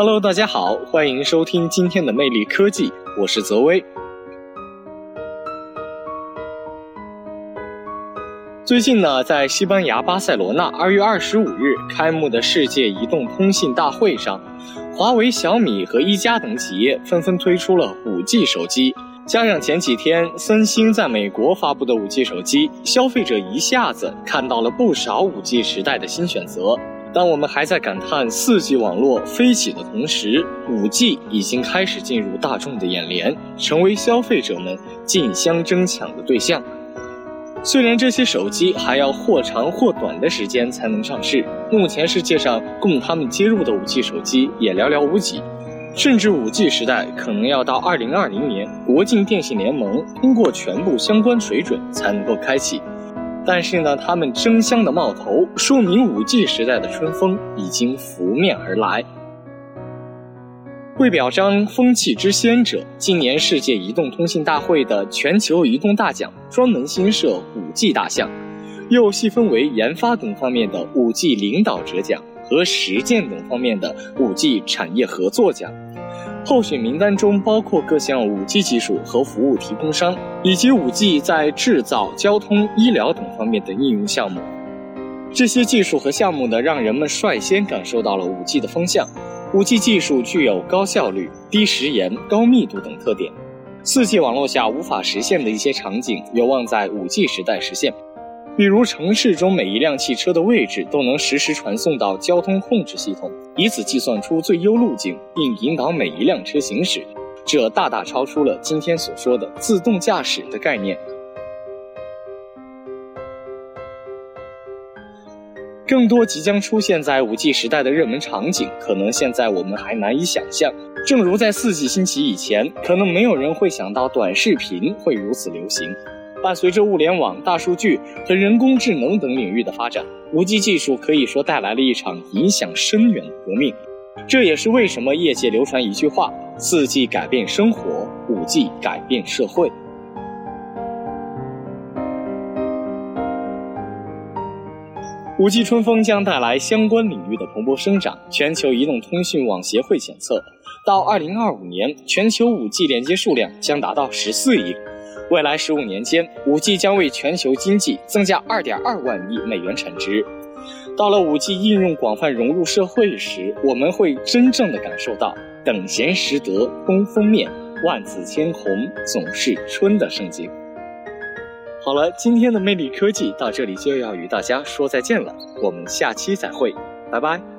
Hello，大家好，欢迎收听今天的魅力科技，我是泽威。最近呢，在西班牙巴塞罗那二月二十五日开幕的世界移动通信大会上，华为、小米和一加等企业纷纷推出了五 G 手机。加上前几天三星在美国发布的五 G 手机，消费者一下子看到了不少五 G 时代的新选择。当我们还在感叹四 G 网络飞起的同时，五 G 已经开始进入大众的眼帘，成为消费者们竞相争抢的对象。虽然这些手机还要或长或短的时间才能上市，目前世界上供他们接入的五 G 手机也寥寥无几，甚至五 G 时代可能要到二零二零年，国境电信联盟通过全部相关水准才能够开启。但是呢，他们争相的冒头，说明五 G 时代的春风已经拂面而来。为表彰风气之先者，今年世界移动通信大会的全球移动大奖专门新设五 G 大项，又细分为研发等方面的五 G 领导者奖和实践等方面的五 G 产业合作奖。候选名单中包括各项五 G 技术和服务提供商，以及五 G 在制造、交通、医疗等方面的应用项目。这些技术和项目呢，让人们率先感受到了五 G 的风向。五 G 技术具有高效率、低时延、高密度等特点，四 G 网络下无法实现的一些场景，有望在五 G 时代实现。比如城市中每一辆汽车的位置都能实时传送到交通控制系统，以此计算出最优路径，并引导每一辆车行驶。这大大超出了今天所说的自动驾驶的概念。更多即将出现在五 G 时代的热门场景，可能现在我们还难以想象。正如在四 G 兴起以前，可能没有人会想到短视频会如此流行。伴随着物联网、大数据和人工智能等领域的发展，五 G 技术可以说带来了一场影响深远的革命。这也是为什么业界流传一句话：四 G 改变生活，五 G 改变社会。五 G 春风将带来相关领域的蓬勃生长。全球移动通讯网协会检测，到2025年，全球五 G 连接数量将达到14亿。未来15年间，五 G 将为全球经济增加2.2万亿美元产值。到了五 G 应用广泛融入社会时，我们会真正的感受到“等闲识得东风面，万紫千红总是春”的盛景。好了，今天的魅力科技到这里就要与大家说再见了，我们下期再会，拜拜。